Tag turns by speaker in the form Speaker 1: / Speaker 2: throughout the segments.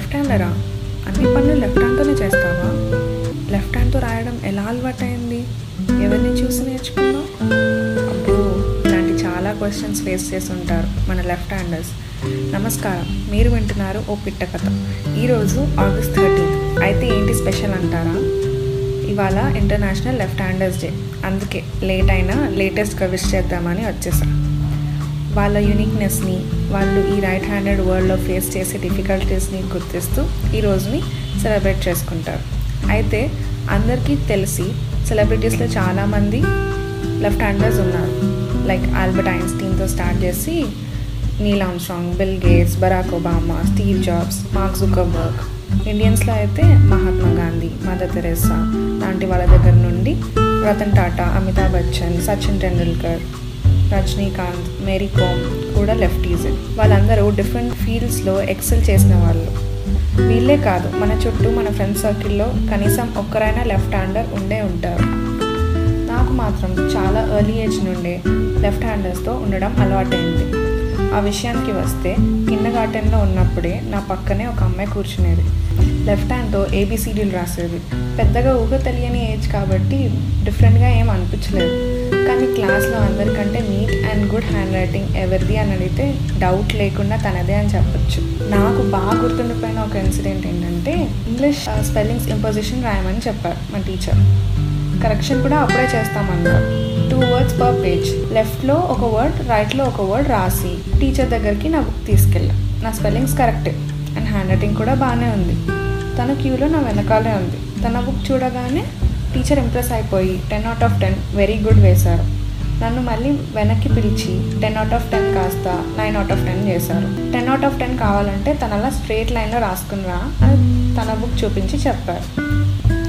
Speaker 1: Left హ్యాండరా అన్ని పనులు left హ్యాండ్తోనే చేస్తావా? లెఫ్ట్ హ్యాండ్తో రాయడం ఎలా అలవాటైంది ఎవరిని చూసి నేర్చుకున్నావు? అబ్బో ఇలాంటి చాలా క్వశ్చన్స్ ఫేస్ చేస్తుంటారు మన లెఫ్ట్ హ్యాండర్స్ నమస్కారం మీరు వింటున్నారు ఓ పిట్ట కథ. ఈరోజు ఆగస్ట్ థర్టీన్త్ అయితే ఏంటి స్పెషల్ అంటారా? ఇవాళ ఇంటర్నేషనల్ లెఫ్ట్ హ్యాండర్స్ డే అందుకే లేట్ అయినా లేటెస్ట్గా విష్ చేద్దామని వచ్చేసాను వాళ్ళ యూనిక్నెస్ని వాళ్ళు ఈ రైట్ హ్యాండెడ్ వరల్డ్లో ఫేస్ చేసే డిఫికల్టీస్ని గుర్తిస్తూ ఈ రోజుని సెలబ్రేట్ చేసుకుంటారు. అయితే అందరికీ తెలిసి సెలబ్రిటీస్లో చాలామంది లెఫ్ట్ హ్యాండర్స్ ఉన్నారు. లైక్ ఆల్బర్ట్ ఐన్స్టీన్తో స్టార్ట్ చేసి Neil Armstrong Bill Gates Barack Obama Steve Jobs Mark Zuckerberg ఇండియన్స్లో అయితే మహాత్మా గాంధీ మదర్ తెరెసా లాంటి వాళ్ళ దగ్గర నుండి రతన్ టాటా అమితాబ్ బచ్చన్ సచిన్ టెండూల్కర్ రజనీకాంత్ మేరీ కోమ్ కూడా లెఫ్టీజే వాళ్ళందరూ డిఫరెంట్ ఫీల్డ్స్లో ఎక్సెల్ చేసిన వాళ్ళు. వీళ్ళే కాదు మన చుట్టూ మన ఫ్రెండ్ సర్కిల్లో కనీసం ఒక్కరైనా లెఫ్ట్ హ్యాండర్ ఉండే ఉంటారు. నాకు మాత్రం చాలా ఎర్లీ ఏజ్ నుండే లెఫ్ట్ హ్యాండర్స్తో ఉండడం అలవాటైంది. ఆ విషయానికి వస్తే కింద గార్డెన్లో ఉన్నప్పుడే నా పక్కనే ఒక అమ్మాయి కూర్చునేది. లెఫ్ట్ హ్యాండ్తో ఏబిసిడీలు రాసేది పెద్దగా ఊహ తెలియని ఏజ్ కాబట్టి డిఫరెంట్గా ఏం అనిపించలేదు. కానీ క్లాస్లో అందరికంటే neat and good hand writing ఎవరిది అని అడిగితే డౌట్ లేకుండా తనదే అని చెప్పొచ్చు. నాకు బాగా గుర్తుండిపోయిన ఒక ఇన్సిడెంట్ ఏంటంటే ఇంగ్లీష్ స్పెల్లింగ్స్ ఇంపోజిషన్ రాయమని చెప్పారు మా టీచర్ కరెక్షన్ కూడా అప్పుడే చేస్తామన్నారు. టూ వర్డ్స్ పర్ పేజ్ లెఫ్ట్లో ఒక వర్డ్ రైట్లో ఒక వర్డ్ రాసి టీచర్ దగ్గరికి నా బుక్ తీసుకెళ్ళా. నా స్పెల్లింగ్స్ కరెక్టే అండ్ హ్యాండ్ రైటింగ్ కూడా బాగానే ఉంది. తన క్యూలో నా వెనకాలే ఉంది. తన బుక్ చూడగానే టీచర్ ఇంప్రెస్ అయిపోయి ten out of ten very good వేశారు. నన్ను మళ్ళీ వెనక్కి పిలిచి టెన్ అవుట్ ఆఫ్ టెన్ కాస్త నైన్ అవుట్ ఆఫ్ టెన్ చేశారు. టెన్ అవుట్ ఆఫ్ టెన్ కావాలంటే తనలా స్ట్రేట్ లైన్లో రాసుకున్నా అని తన బుక్ చూపించి చెప్పారు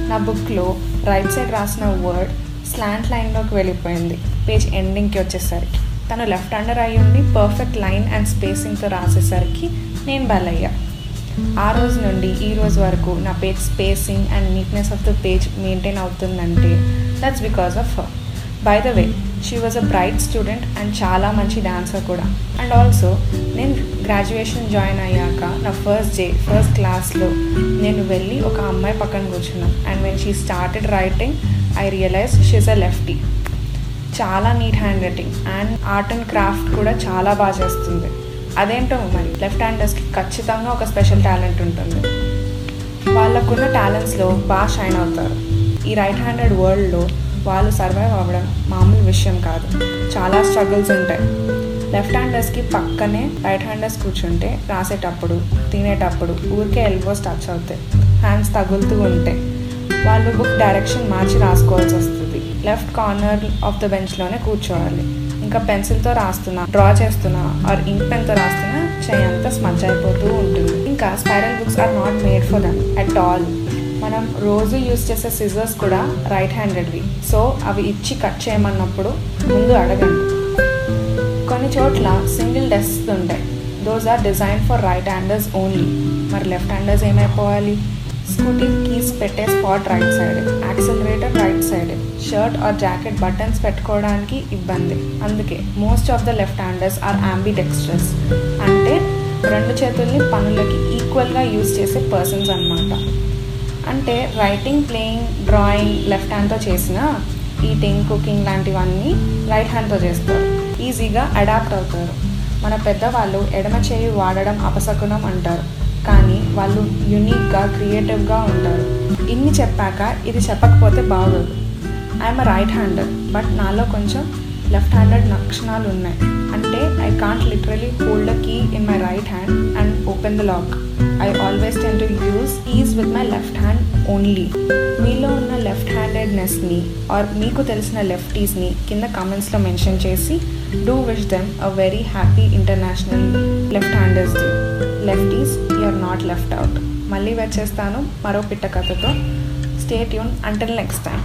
Speaker 1: నా బుక్లో రైట్ సైడ్ రాసిన వర్డ్ స్లాంట్ లైన్లోకి వెళ్ళిపోయింది. పేజ్ ఎండింగ్కి వచ్చేసరికి. తను లెఫ్ట్ హ్యాండర్ అయ్యి ఉండి పర్ఫెక్ట్ లైన్ అండ్ స్పేసింగ్తో రాసేసరికి నేను బలయ్యా. ఆ రోజు నుండి ఈ రోజు వరకు నా page spacing and neatness of the page maintain అవుతుందంటే that's because of her by the way she was a bright student and చాలా మంచి డాన్సర్ కూడా. అండ్ ఆల్సో నేను గ్రాడ్యుయేషన్ జాయిన్ అయ్యాక నా ఫస్ట్ డే ఫస్ట్ క్లాస్లో నేను వెళ్ళి ఒక అమ్మాయి పక్కన కూర్చున్నాను and when she started writing I realize she is a lefty చాలా neat handwriting and art and craft కూడా చాలా బాగా చేస్తుంది. అదేంటో మరి లెఫ్ట్ హ్యాండర్స్కి ఖచ్చితంగా ఒక స్పెషల్ టాలెంట్ ఉంటుంది. వాళ్ళకున్న టాలెంట్స్లో బాగా షైన్ అవుతారు. ఈ రైట్ హ్యాండెడ్ వరల్డ్లో వాళ్ళు సర్వైవ్ అవ్వడం మామూలు విషయం కాదు. చాలా స్ట్రగుల్స్ ఉంటాయి. లెఫ్ట్ హ్యాండర్స్కి పక్కనే రైట్ హ్యాండర్స్ కూర్చుంటే రాసేటప్పుడు తినేటప్పుడు ఊరికే ఎల్బోస్ టచ్ అవుతాయి. హ్యాండ్స్ తగులుతూ ఉంటాయి వాళ్ళు బుక్ డైరెక్షన్ మార్చి రాసుకోవాల్సి వస్తుంది. లెఫ్ట్ కార్నర్ ఆఫ్ ద బెంచ్లోనే కూర్చోవాలి. ఇంకా పెన్సిల్తో రాస్తున్నా డ్రా చేస్తున్నా ఆర్ ఇంక్ పెన్తో రాస్తున్నా చేయి అంతా స్మచ్ అయిపోతూ ఉంటుంది. ఇంకా spiral books are not made for them at all. మనం రోజు యూజ్ చేసే సిజర్స్ కూడా రైట్ హ్యాండెడ్వి సో అవి ఇచ్చి కట్ చేయమన్నప్పుడు ముందు అడగండి. కొన్ని చోట్ల సింగిల్ డెస్క్ ఉంటాయి those are design for right handers only మరి లెఫ్ట్ హ్యాండర్స్ ఏమైపోవాలి? స్కూటీ కీస్ పెట్టే spot right side accelerator right side shirt or jacket buttons పెట్టుకోవడానికి ఇబ్బంది. అందుకే most of the left handers are ambidextrous అంటే రెండు చేతుల్ని పనులకి ఈక్వల్గా యూజ్ చేసే పర్సన్స్ అనమాట అంటే రైటింగ్ ప్లేయింగ్ డ్రాయింగ్ లెఫ్ట్ హ్యాండ్తో చేసిన ఈటింగ్ కుకింగ్ లాంటివన్నీ రైట్ హ్యాండ్తో చేస్తారు. ఈజీగా అడాప్ట్ అవుతారు. మన పెద్దవాళ్ళు ఎడమ చేయి వాడడం అపశకునం అంటారు. కానీ వాళ్ళు యునిక్గా క్రియేటివ్గా ఉంటారు. ఇన్ని చెప్పాక ఇది చెప్పకపోతే బాగోదు. ఐఎమ్ రైట్ హ్యాండర్ బట్ నాలో కొంచెం లెఫ్ట్ హ్యాండెడ్ లక్షణాలు ఉన్నాయి. అంటే I can't literally hold a key in my right hand and open the lock I always tend to use is with my left hand only మీలో ఉన్న left హ్యాండెడ్నెస్ని are మీకు తెలిసిన లెఫ్టీస్ని కింద కామెంట్స్లో మెన్షన్ చేసి do wish them a very happy international left handers day lefties are not left out మళ్ళీ వచ్చేస్తాను మరో పిట్ట కథతో. స్టేట్ యూన్ అంటిల్ నెక్స్ట్ టైం